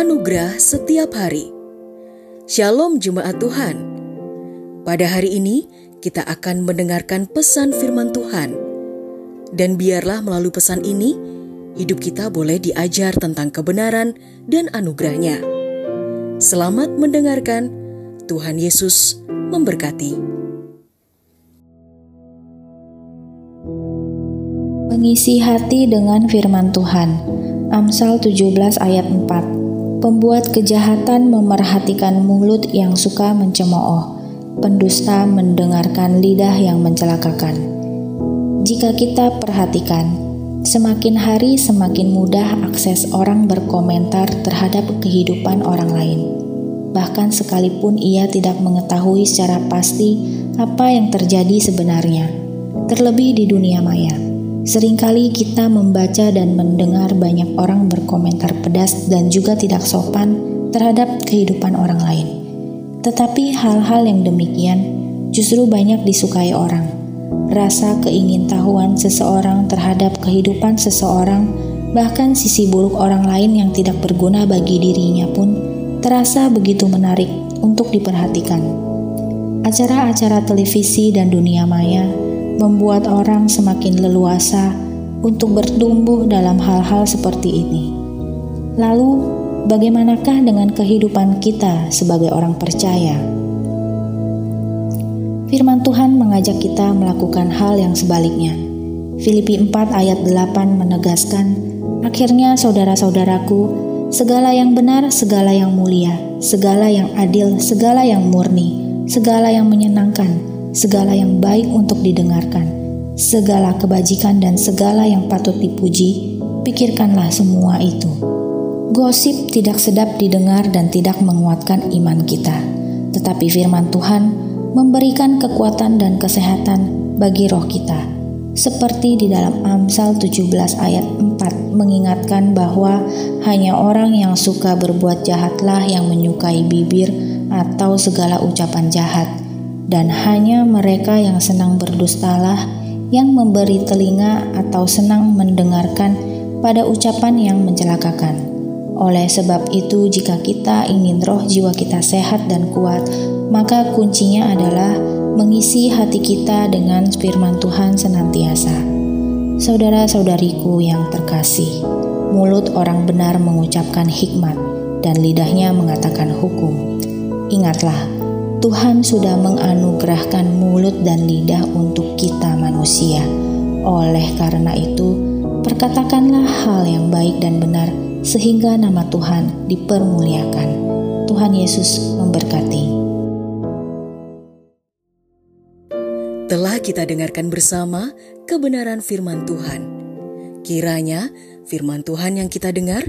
Anugerah setiap hari. Shalom jemaat Tuhan. Pada hari ini kita akan mendengarkan pesan firman Tuhan. Dan biarlah melalui pesan ini hidup kita boleh diajar tentang kebenaran dan anugerahnya. Selamat mendengarkan. Tuhan Yesus memberkati. Mengisi hati dengan firman Tuhan. Amsal 17 ayat 4. Pembuat kejahatan memerhatikan mulut yang suka mencemooh. Pendusta mendengarkan lidah yang mencelakakan. Jika kita perhatikan, semakin hari semakin mudah akses orang berkomentar terhadap kehidupan orang lain bahkan sekalipun ia tidak mengetahui secara pasti apa yang terjadi sebenarnya. Terlebih di dunia maya, sering kali kita membaca dan mendengar banyak orang berkomentar pedas dan juga tidak sopan terhadap kehidupan orang lain. Tetapi hal-hal yang demikian justru banyak disukai orang. Rasa keingintahuan seseorang terhadap kehidupan seseorang, bahkan sisi buruk orang lain yang tidak berguna bagi dirinya pun terasa begitu menarik untuk diperhatikan. Acara-acara televisi dan dunia maya membuat orang semakin leluasa untuk bertumbuh dalam hal-hal seperti ini. Lalu, bagaimanakah dengan kehidupan kita sebagai orang percaya? Firman Tuhan mengajak kita melakukan hal yang sebaliknya. Filipi 4 ayat 8 menegaskan, Akhirnya saudara-saudaraku, segala yang benar, segala yang mulia, segala yang adil, segala yang murni, segala yang menyenangkan, segala yang baik untuk didengarkan, segala kebajikan dan segala yang patut dipuji, pikirkanlah semua itu. Gosip tidak sedap didengar dan tidak menguatkan iman kita, tetapi firman Tuhan memberikan kekuatan dan kesehatan bagi roh kita. Seperti di dalam Amsal 17 ayat 4 mengingatkan bahwa hanya orang yang suka berbuat jahatlah yang menyukai bibir atau segala ucapan jahat dan hanya mereka yang senang berdustalah yang memberi telinga atau senang mendengarkan pada ucapan yang mencelakakan. Oleh sebab itu, jika kita ingin roh jiwa kita sehat dan kuat, maka kuncinya adalah mengisi hati kita dengan firman Tuhan senantiasa. Saudara-saudariku yang terkasih, mulut orang benar mengucapkan hikmat dan lidahnya mengatakan hukum. Ingatlah, Tuhan sudah menganugerahkan mulut dan lidah untuk kita manusia. Oleh karena itu, perkatakanlah hal yang baik dan benar sehingga nama Tuhan dipermuliakan. Tuhan Yesus memberkati. Telah kita dengarkan bersama kebenaran firman Tuhan. Kiranya firman Tuhan yang kita dengar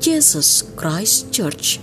Jesus Christ Church.